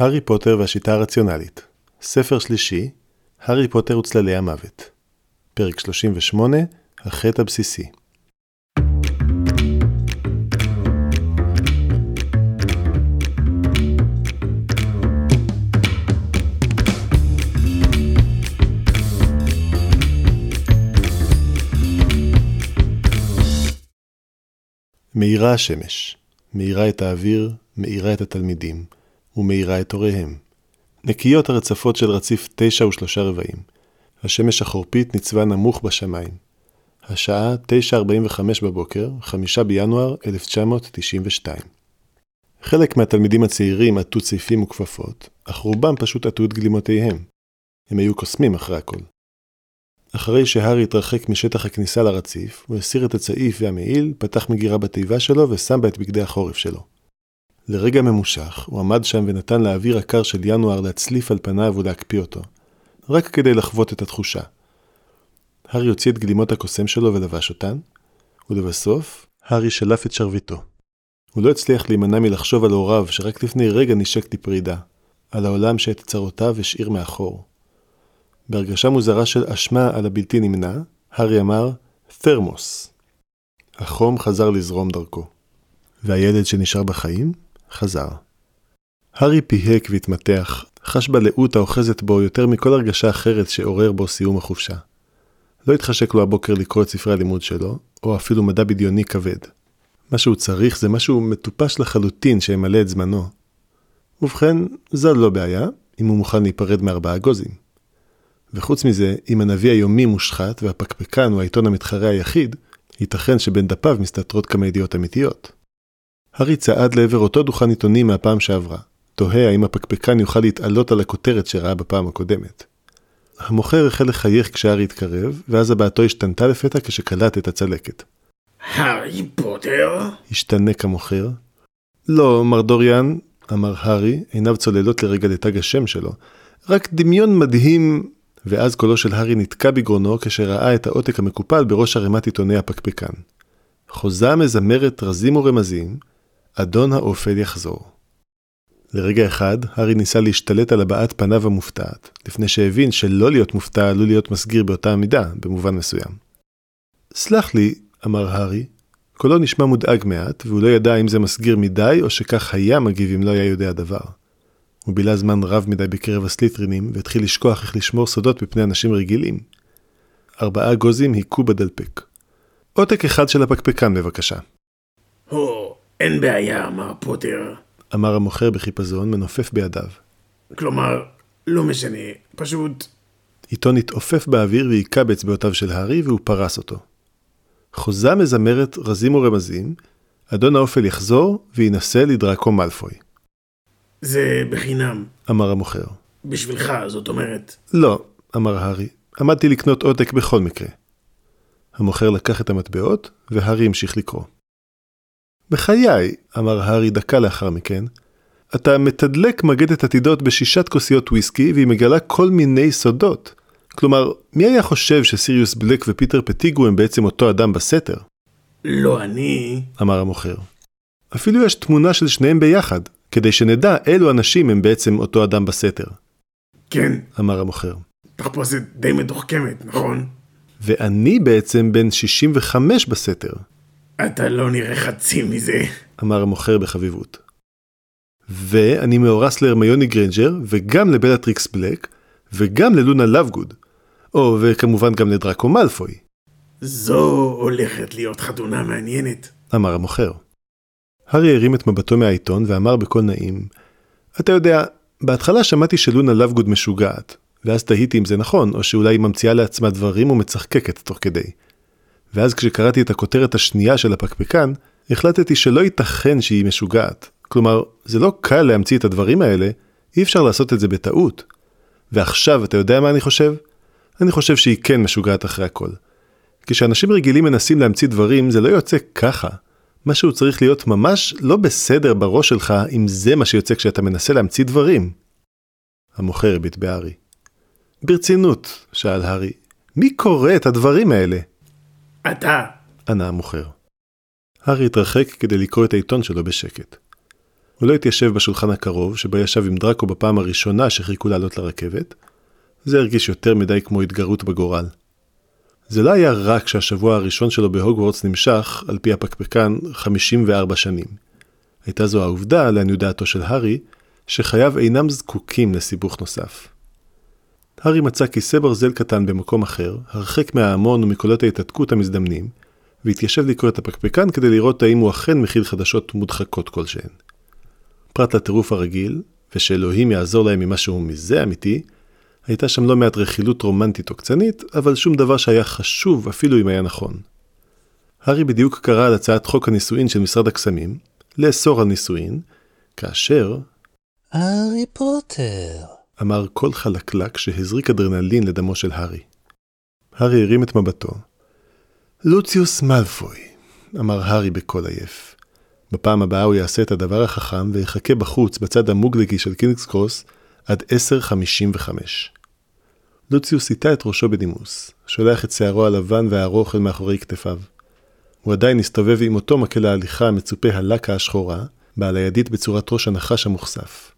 הארי פוטר והשיטה הרציונלית. ספר שלישי, הארי פוטר וצללי המוות. פרק 38, החטא הבסיסי. מאירה השמש, מאירה את האוויר, מאירה את התלמידים, ומאירה את הוריהם. נקיות הרצפות של רציף תשע ושלושה רבעים. השמש החורפית ניצבה נמוך בשמיים. השעה 9.45 בבוקר, 5 בינואר 1992. חלק מהתלמידים הצעירים עטו צעיפים וכפפות, אך רובם פשוט עטו את גלימותיהם. הם היו קוסמים אחרי הכל. אחרי שהארי התרחק משטח הכניסה לרציף, הוא הסיר את הצעיף והמעיל, פתח מגירה בתיבה שלו ושם בה את בגדי החורף שלו. לרגע ממושך, הוא עמד שם ונתן לאוויר הקר של ינואר להצליף על פניו ולהקפיא אותו, רק כדי לחוות את התחושה. הארי הוציא את גלימות הקוסם שלו ולבש אותן, ולבסוף, הארי שלף את שרביטו. הוא לא הצליח להימנע מלחשוב על הוריו שרק לפני רגע נשק לפרידה, על העולם שאת צרותיו השאיר מאחור. בהרגשה מוזרה של אשמה על הבלתי נמנע, הארי אמר, תרמוס. החום חזר לזרום דרכו. והילד שנשאר בחיים, חזר. הארי פיהק והתמתח, חש בלאות האוחזת בו יותר מכל הרגשה אחרת שעורר בו סיום החופשה. לא התחשק לו הבוקר לקרוא את ספרי הלימוד שלו, או אפילו מדע בדיוני כבד. מה שהוא צריך זה משהו מטופש לחלוטין שימלא את זמנו. ובכן, זו לא בעיה, אם הוא מוכן להיפרד מארבעה גוזים. וחוץ מזה, אם הנביא היומי מושחת והפקפקן הוא העיתון המתחרה היחיד, ייתכן שבין דפיו מסתתרות כמה ידיעות אמיתיות. הארי צעד לעבר אותו דוכן עיתונים מהפעם שעברה, תוהה האם הפקפקן יוכל להתעלות על הכותרת שראה בפעם הקודמת. המוכר החל לחייך כשהארי התקרב, ואז הבעתו השתנתה לפתע כשקלט את הצלקת. הארי פוטר? השתנק המוכר. לא, מר דוריאן, אמר הארי, עיניו צוללות לרגע לתג השם שלו. רק דמיון מדהים... ואז קולו של הארי נתקע בגרונו כשראה את העותק המקופל בראש ערימת עיתוני הפקפקן. חוזה מזמרת רזים ורמזים, אדון האופל יחזור. לרגע אחד, הארי ניסה להשתלט על הבעת פניו המופתעת, לפני שהבין שלא להיות מופתע עלול להיות מסגיר באותה מידה, במובן מסוים. סלח לי, אמר הארי, קולו נשמע מודאג מעט, והוא לא ידע אם זה מסגיר מדי, או שכך היה מגיב אם לא היה יודע דבר. הוא בילה זמן רב מדי בקרב הסליטרינים, והתחיל לשכוח איך לשמור סודות מפני אנשים רגילים. ארבעה גוזים היכו בדלפק. עותק אחד של הפקפקן בבקשה. הו, אין בעיה, מר פוטר. אמר המוכר בחיפזון, מנופף בידיו. כלומר, לא משנה, פשוט... עיתון התעופף באוויר והיכה באצבעותיו של הארי והוא פרס אותו. חוזה מזמרת רזים ורמזים, אדון האופל יחזור וינסה לדראקו מאלפוי. זה בחינם. אמר המוכר. בשבילך, זאת אומרת. לא, אמר הארי, עמדתי לקנות עותק בכל מקרה. המוכר לקח את המטבעות, והארי המשיך לקרוא. בחיי, אמר הארי דקה לאחר מכן, אתה מתדלק מגדת עתידות בשישת כוסיות וויסקי והיא מגלה כל מיני סודות. כלומר, מי היה חושב שסיריוס בלק ופיטר פטיגרו הם בעצם אותו אדם בסתר? לא אני. אמר המוכר. אפילו יש תמונה של שניהם ביחד, כדי שנדע אילו אנשים הם בעצם אותו אדם בסתר. כן, אמר המוכר. תחפושת די מתוחכמת, נכון? ואני בעצם בן 65 בסתר, אתה לא נראה חצי מזה. אמר המוכר בחביבות. ואני מאורס להרמיוני גרנג'ר, וגם לבלטריקס בלק, וגם ללונה לאבגוד. או, וכמובן גם לדראקו מאלפוי, זו הולכת להיות חתונה מעניינת. אמר המוכר. הארי הרים את מבטו מהעיתון ואמר בקול נעים, אתה יודע, בהתחלה שמעתי שלונה לאבגוד משוגעת, ואז תהיתי אם זה נכון, או שאולי היא ממציאה לעצמה דברים ומצחקקת תוך כדי. ואז כשקראתי את הכותרת השנייה של הפקפקן, החלטתי שלא ייתכן שהיא משוגעת. כלומר, זה לא קל להמציא את הדברים האלה, אי אפשר לעשות את זה בטעות. ועכשיו, אתה יודע מה אני חושב? אני חושב שהיא כן משוגעת אחרי הכל. כשאנשים רגילים מנסים להמציא דברים, זה לא יוצא ככה. משהו צריך להיות ממש לא בסדר בראש שלך, אם זה מה שיוצא כשאתה מנסה להמציא דברים. המוכר הביט בהארי. ברצינות, שאל הארי, מי קורא את הדברים האלה? אתה. ענה המוכר. הארי התרחק כדי לקרוא את העיתון שלו בשקט. הוא לא התיישב בשולחן הקרוב, שבו ישב עם דראקו בפעם הראשונה שחיכו לעלות לרכבת. זה הרגיש יותר מדי כמו התגרות בגורל. זה לא היה רק שהשבוע הראשון שלו בהוגוורטס נמשך, על פי הפקפקן, 54 שנים. הייתה זו העובדה, לעניות דעתו של הארי, שחייו אינם זקוקים לסיבוך נוסף. הארי מצא כיסא ברזל קטן במקום אחר, הרחק מההמון ומקולות ההתעתקות המזדמנים, והתיישב לקרוא את הפקפקן כדי לראות האם הוא אכן מכיל חדשות מודחקות כלשהן. פרט לטירוף הרגיל, ושאלוהים יעזור להם ממשהו מזה אמיתי, הייתה שם לא מעט רכילות רומנטית עוקצנית, אבל שום דבר שהיה חשוב אפילו אם היה נכון. הארי בדיוק קרא על הצעת חוק הנישואין של משרד הקסמים, לאסור על נישואין, כאשר... הארי פוטר. אמר קול חלקלק שהזריק אדרנלין לדמו של הארי. הארי הרים את מבטו. לוציוס מאלפוי, אמר הארי בקול עייף. בפעם הבאה הוא יעשה את הדבר החכם ויחכה בחוץ בצד המוגלגי של קינגס קרוס עד 10.55. לוציוס הטה את ראשו בנימוס, שולח את שערו הלבן והארוך אל מאחורי כתפיו. הוא עדיין הסתובב עם אותו מקל ההליכה המצופה הלקה השחורה, בעל הידית בצורת ראש הנחש המוכסף.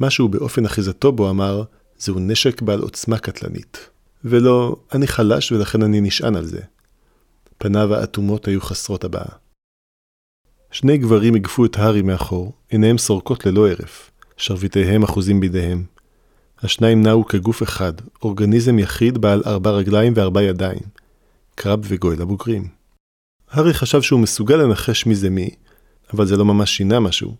משהו באופן אחיזתו בו אמר, זהו נשק בעל עוצמה קטלנית. ולא, אני חלש ולכן אני נשען על זה. פניו האטומות היו חסרות הבעה. שני גברים הגפו את הארי מאחור, עיניהם סורקות ללא הרף, שרביטיהם אחוזים בידיהם. השניים נעו כגוף אחד, אורגניזם יחיד בעל ארבע רגליים וארבע ידיים. קרב וגויל הבוגרים. הארי חשב שהוא מסוגל לנחש מי זה מי, אבל זה לא ממש שינה משהו.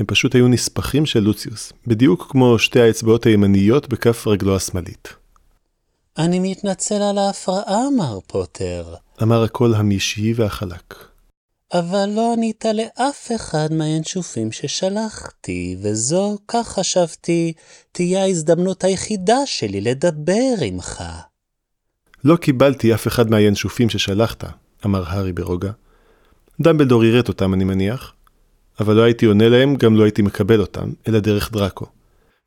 הם פשוט היו נספחים של לוציוס, בדיוק כמו שתי האצבעות הימניות בכף רגלו השמאלית. אני מתנצל על ההפרעה, מר פוטר. אמר הקול המשי והחלק. אבל לא ענית לאף אחד מהינשופים ששלחתי, וזו, כך חשבתי, תהיה ההזדמנות היחידה שלי לדבר עמך. לא קיבלתי אף אחד מהינשופים ששלחת, אמר הארי ברוגע. דמבלדור יראת אותם, אני מניח, אבל לא הייתי עונה להם, גם לא הייתי מקבל אותם, אלא דרך דראקו.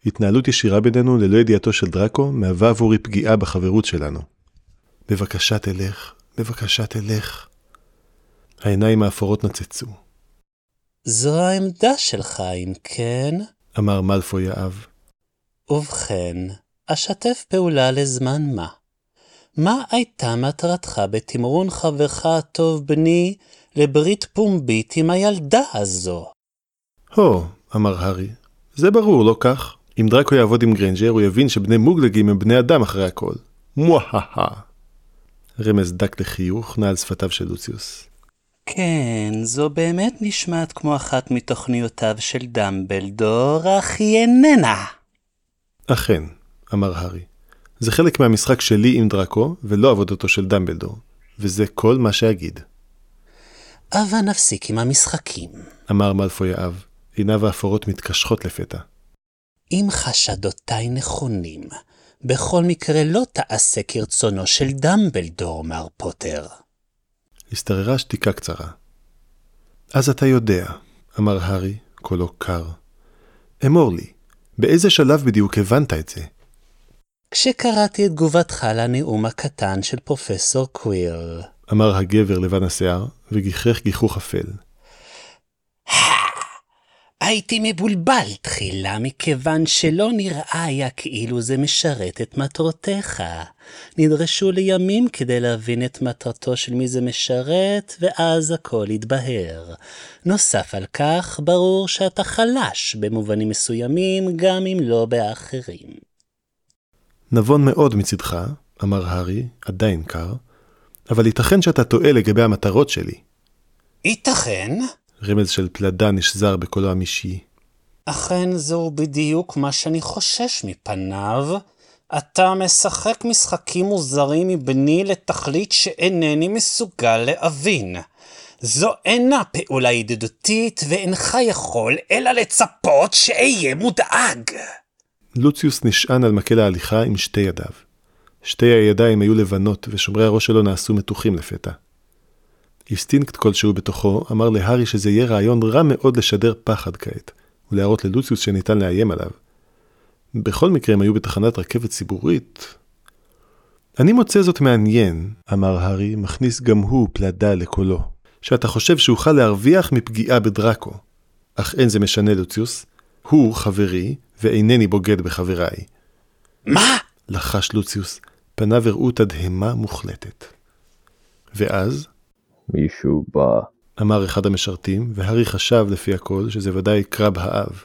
התנהלות ישירה בינינו ללא ידיעתו של דראקו מהווה עבורי פגיעה בחברות שלנו. בבקשה תלך, בבקשה תלך. העיניים האפורות נצצו. זו העמדה שלך, אם כן? אמר מלפוי האב. ובכן, אשתף פעולה לזמן מה. מה הייתה מטרתך בתמרון חברך הטוב בני לברית פומבית עם הילדה הזו? הו, אמר הארי, זה ברור, לא כך? אם דראקו יעבוד עם גרנג'ר, הוא יבין שבני מוגלגים הם בני אדם אחרי הכל. מוההה. רמז דק לחיוך נע על שפתיו של לוציוס. כן, זו באמת נשמעת כמו אחת מתוכניותיו של דמבלדור, אך היא איננה. אכן, אמר הארי. זה חלק מהמשחק שלי עם דראקו, ולא עבודתו של דמבלדור. וזה כל מה שאגיד. הבה נפסיק עם המשחקים. אמר מלפוי האב, עיניו האפורות מתקשחות לפתע. אם חשדותיי נכונים, בכל מקרה לא תעשה כרצונו של דמבלדור, מר פוטר. השתררה שתיקה קצרה. אז אתה יודע, אמר הארי, קולו קר. אמור לי, באיזה שלב בדיוק הבנת את זה? כשקראתי את תגובתך לנאום הקטן של פרופסור קוויר. אמר הגבר לבן השיער, וגיחך גיחוך אפל. הייתי מבולבל תחילה, מכיוון שלא נראה היה כאילו זה משרת את מטרותיך. נדרשו לי ימים כדי להבין את מטרתו של מי זה משרת, ואז הכל התבהר. נוסף על כך, ברור שאתה חלש במובנים מסוימים, גם אם לא באחרים. נבון מאוד מצדך, אמר הארי, עדיין קר, אבל ייתכן שאתה טועה לגבי המטרות שלי. ייתכן? רמז של פלדה נשזר בקולו המשי. אכן זהו בדיוק מה שאני חושש מפניו. אתה משחק משחקים מוזרים מבני לתכלית שאינני מסוגל להבין. זו אינה פעולה ידידותית, ואינך יכול אלא לצפות שאהיה מודאג. לוציוס נשען על מקל ההליכה עם שתי ידיו. שתי הידיים היו לבנות, ושומרי הראש שלו נעשו מתוחים לפתע. אינסטינקט כלשהו בתוכו אמר להארי שזה יהיה רעיון רע מאוד לשדר פחד כעת, ולהראות ללוציוס שניתן לאיים עליו. בכל מקרה הם היו בתחנת רכבת ציבורית. אני מוצא זאת מעניין, אמר הארי, מכניס גם הוא פלדה לקולו, שאתה חושב שאוכל להרוויח מפגיעה בדראקו. אך אין זה משנה, לוציוס. הוא חברי, ואינני בוגד בחבריי. מה? לחש לוציוס, פניו הראו תדהמה מוחלטת. ואז, מישהו בא. אמר אחד המשרתים, והארי חשב לפי הכל שזה ודאי קרב האב.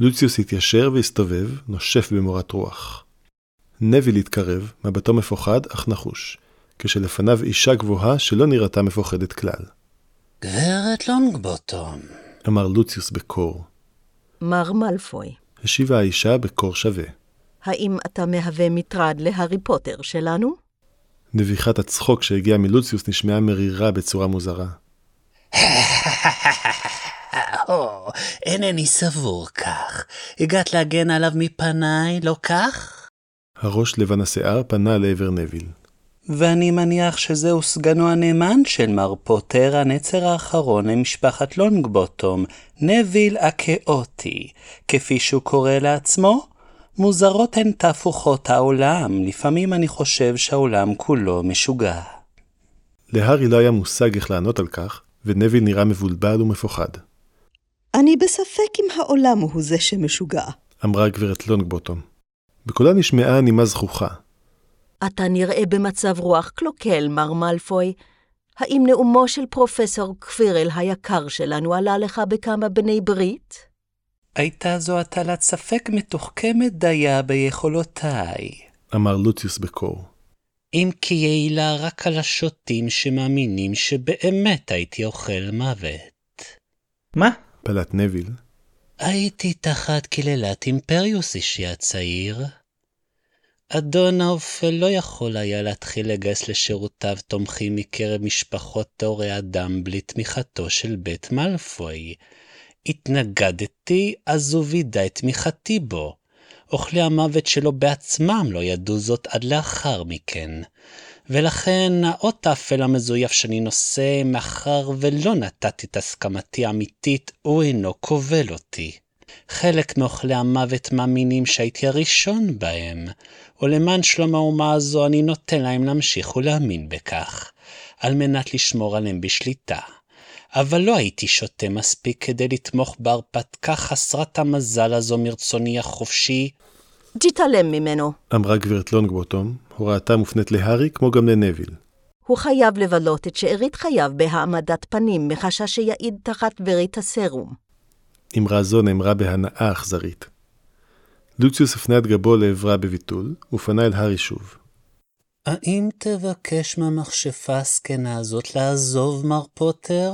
לוציוס התיישר והסתובב, נושף במורת רוח. נביל התקרב, מבטו מפוחד אך נחוש, כשלפניו אישה גבוהה שלא נראתה מפוחדת כלל. גברת לונגבוטום. אמר לוציוס בקור. מר מלפוי, השיבה האישה בקור שווה. האם אתה מהווה מטרד להארי פוטר שלנו? נביחת הצחוק שהגיעה מלוציוס נשמעה מרירה בצורה מוזרה. או, אינני סבור כך. הגעת להגן עליו מפניי, לא כך? הראש לבן השיער פנה לעבר נביל. ואני מניח שזהו סגנו הנאמן של מר פוטר, הנצר האחרון למשפחת לונגבוטום, נביל הכאוטי, כפי שהוא קורא לעצמו. מוזרות הן תהפוכות העולם, לפעמים אני חושב שהעולם כולו משוגע. להארי לא היה מושג איך לענות על כך, ונביל נראה מבולבל ומפוחד. אני בספק אם העולם הוא זה שמשוגע. אמרה הגברת לונגבוטום. בקולה נשמעה נימה זכוכה. אתה נראה במצב רוח קלוקל, מר מלפוי. האם נאומו של פרופסור קווירל היקר שלנו עלה לך בכמה בני ברית? הייתה זו הטלת ספק מתוחכמת דייה ביכולותיי. אמר לוציוס בקור. אם כי יעילה רק על השוטים שמאמינים שבאמת הייתי אוכל מוות. מה? פלט נביל. הייתי תחת קללת אימפריוס אישי הצעיר. אדון האופל לא יכול היה להתחיל לגייס לשורותיו תומכים מקרב משפחות טהורי אדם בלי תמיכתו של בית מאלפוי. התנגדתי, אז הוא וידא את תמיכתי בו. אוכלי המוות שלו בעצמם לא ידעו זאת עד לאחר מכן. ולכן האות האפל המזויף שאני נושא, מאחר ולא נתתי את הסכמתי האמיתית, הוא אינו כובל אותי. חלק מאוכלי המוות מאמינים שהייתי הראשון בהם, ולמען שלום האומה הזו אני נותן להם להמשיך ולהאמין בכך, על מנת לשמור עליהם בשליטה. אבל לא הייתי שותה מספיק כדי לתמוך בהרפתקה חסרת המזל הזו מרצוני החופשי, תתעלם ממנו. אמרה גברת לונגבוטום, הוראתה מופנית להארי כמו גם לנביל. הוא חייב לבלות את שארית חייו בהעמדת פנים מחשש שיעיד תחת ברית הסרום. אמרה זו נאמרה בהנאה אכזרית. לוציוס הפנה את גבו לעברה בביטול, ופנה אל הארי שוב. האם תבקש מהמכשפה הזקנה הזאת לעזוב, מר פוטר?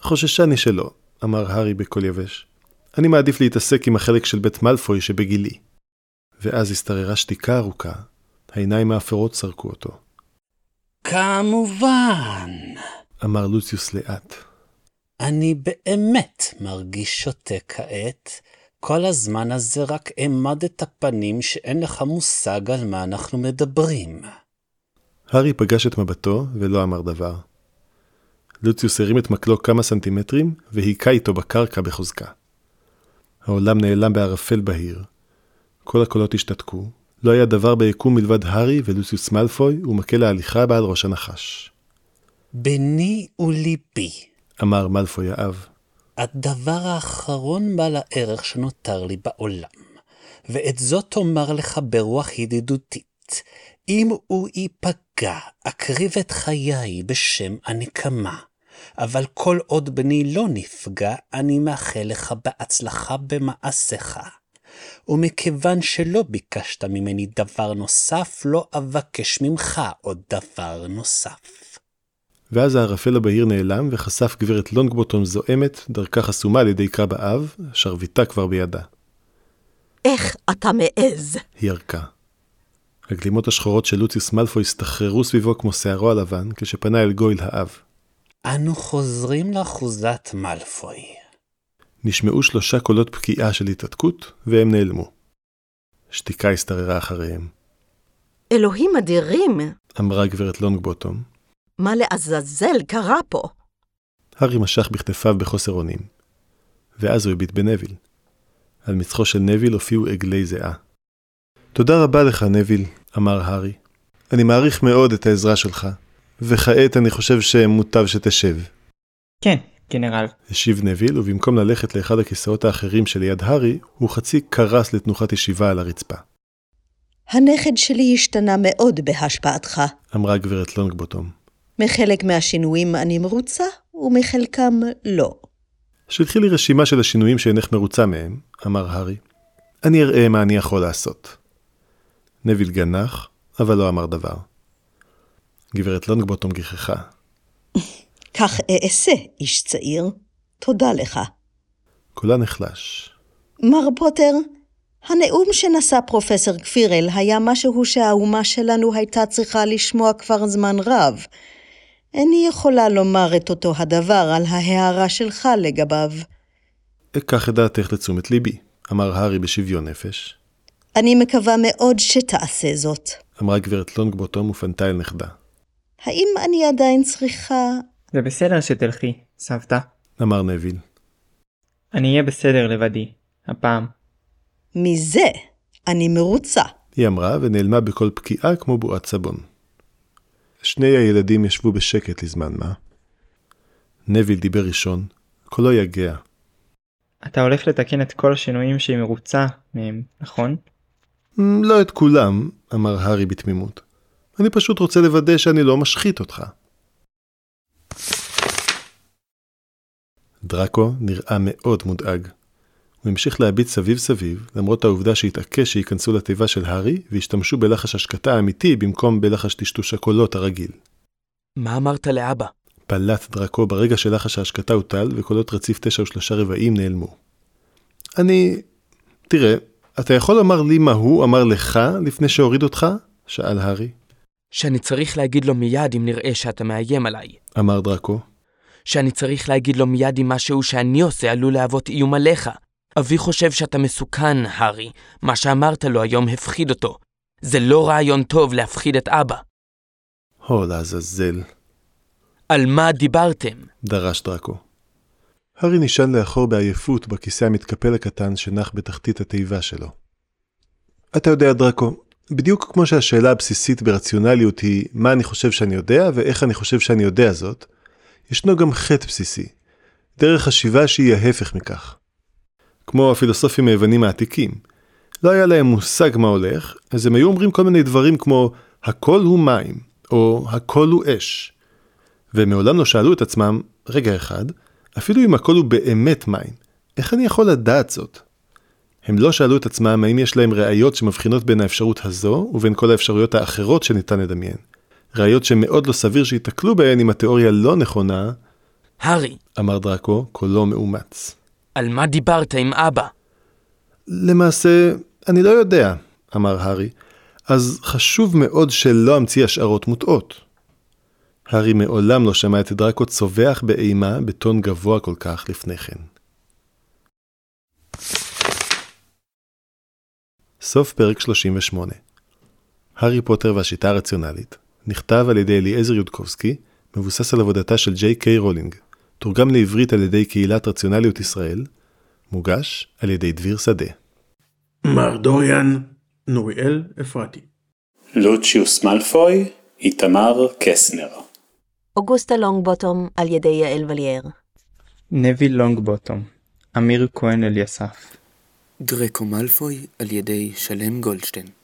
חוששני שלא, אמר הארי בקול יבש. אני מעדיף להתעסק עם החלק של בית מאלפוי שבגילי. ואז השתררה שתיקה ארוכה, העיניים האפרות סרקו אותו. כמובן. אמר לוציוס לאט. אני באמת מרגיש שותה כעת. כל הזמן הזה רק העמדת פנים שאין לך מושג על מה אנחנו מדברים. הארי פגש את מבטו ולא אמר דבר. לוציוס הרים את מקלו כמה סנטימטרים והיכה איתו בקרקע בחוזקה. העולם נעלם בערפל בהיר. כל הקולות השתתקו, לא היה דבר ביקום מלבד הארי ולוציוס מאלפוי ומקל ההליכה בעל ראש הנחש. ביני וליבי, אמר מאלפוי האב. הדבר האחרון בעל הערך שנותר לי בעולם, ואת זאת אומר לך ברוח ידידותית. אם הוא ייפגע, אקריב את חיי בשם הנקמה. אבל כל עוד בני לא נפגע, אני מאחל לך בהצלחה במעשיך. ומכיוון שלא ביקשת ממני דבר נוסף, לא אבקש ממך עוד דבר נוסף. ואז הערפל הבהיר נעלם וחשף גברת לונגבוטום זועמת, דרכה חסומה על ידי קרב האב, שרביטה כבר בידה. איך אתה מעז? היא ירקה. הגלימות השחורות של לוציוס מאלפוי הסתחררו סביבו כמו שערו הלבן, כשפנה אל גויל האב. אנו חוזרים לאחוזת מאלפוי. נשמעו שלושה קולות פקיעה של התעתקות, והם נעלמו. שתיקה השתררה אחריהם. אלוהים אדירים, אמרה גברת לונגבוטום. מה לעזאזל קרה פה? הארי משך בכתפיו בחוסר אונים. ואז הוא הביט בנביל. על מצחו של נביל הופיעו עגלי זיעה. תודה רבה לך, נביל, אמר הארי. אני מעריך מאוד את העזרה שלך, וכעת אני חושב שמוטב שתשב. כן, גנרל. השיב נביל, ובמקום ללכת לאחד הכיסאות האחרים שליד הארי, הוא חצי קרס לתנוחת ישיבה על הרצפה. הנכד שלי השתנה מאוד בהשפעתך. אמרה גברת לונגבוטום. מחלק מהשינויים אני מרוצה, ומחלקם לא. שלחי לי רשימה של השינויים שאינך מרוצה מהם, אמר הארי. אני אראה מה אני יכול לעשות. נביל גנח, אבל לא אמר דבר. גברת לונגבוטום גיחכה. כך אעשה, איש צעיר. תודה לך. קולה נחלש. מר פוטר, הנאום שנשא פרופסור כפירל היה משהו שהאומה שלנו הייתה צריכה לשמוע כבר זמן רב. איני יכולה לומר את אותו הדבר על ההערה שלך לגביו. אקח את דעתך לתשומת ליבי, אמר הארי בשוויון נפש. אני מקווה מאוד שתעשה זאת. אמרה גברת לונגבוטום ופנתה אל נכדה. האם אני עדיין צריכה... זה בסדר שתלכי, סבתא. אמר נביל. אני אהיה בסדר לבדי, הפעם. מזה אני מרוצה. היא אמרה ונעלמה בקול פקיעה כמו בועת סבון. שני הילדים ישבו בשקט לזמן מה. נביל דיבר ראשון, קולו יגע. אתה הולך לתקן את כל השינויים שהיא מרוצה מהם, נכון? "מ, לא את כולם, אמר הארי בתמימות. אני פשוט רוצה לוודא שאני לא משחית אותך. דראקו נראה מאוד מודאג. הוא המשיך להביט סביב סביב, למרות העובדה שהתעקש שייכנסו לתיבה של הארי, והשתמשו בלחש השקטה האמיתי במקום בלחש טשטוש הקולות הרגיל. מה אמרת לאבא? פלט דראקו ברגע שלחש ההשקטה הוטל, וקולות רציף תשע ושלושה רבעים נעלמו. אני... תראה, אתה יכול לומר לי מה הוא אמר לך לפני שהוריד אותך? שאל הארי. שאני צריך להגיד לו מיד אם נראה שאתה מאיים עליי. אמר דראקו. שאני צריך להגיד לו מיד אם משהו שאני עושה עלול להוות איום עליך. אבי חושב שאתה מסוכן, הארי. מה שאמרת לו היום הפחיד אותו. זה לא רעיון טוב להפחיד את אבא. הו, לעזאזל, על מה דיברתם? דרש דראקו. הארי נשען לאחור בעייפות בכיסא המתקפל הקטן שנח בתחתית התיבה שלו. אתה יודע, דראקו, בדיוק כמו שהשאלה הבסיסית ברציונליות היא מה אני חושב שאני יודע ואיך אני חושב שאני יודע זאת, ישנו גם חטא בסיסי, דרך חשיבה שהיא ההפך מכך. כמו הפילוסופים היוונים העתיקים. לא היה להם מושג מה הולך, אז הם היו אומרים כל מיני דברים כמו הכל הוא מים, או הכל הוא אש. והם מעולם לא שאלו את עצמם, רגע אחד, אפילו אם הכל הוא באמת מים, איך אני יכול לדעת זאת? הם לא שאלו את עצמם האם יש להם ראיות שמבחינות בין האפשרות הזו ובין כל האפשרויות האחרות שניתן לדמיין. ראיות שמאוד לא סביר שייתקלו בהן אם התיאוריה לא נכונה, הארי, אמר דראקו, קולו מאומץ. על מה דיברת עם אבא? למעשה, אני לא יודע, אמר הארי, אז חשוב מאוד שלא אמציא השערות מוטעות. הארי מעולם לא שמע את דראקו צווח באימה בטון גבוה כל כך לפני כן. סוף פרק 38 הארי פוטר והשיטה הרציונלית נכתב על ידי אליעזר יודקובסקי, מבוסס על עבודתה של ג'יי קיי רולינג, תורגם לעברית על ידי קהילת רציונליות ישראל, מוגש על ידי דביר שדה. מר דוריאן, נוריאל אפרתי. לוציוס מאלפוי, איתמר קסנר. אוגוסטה לונגבוטום על ידי יעל וליאר. נביל לונגבוטום, אמיר כהן אליסף. דרקו מאלפוי על ידי שלם גולדשטיין.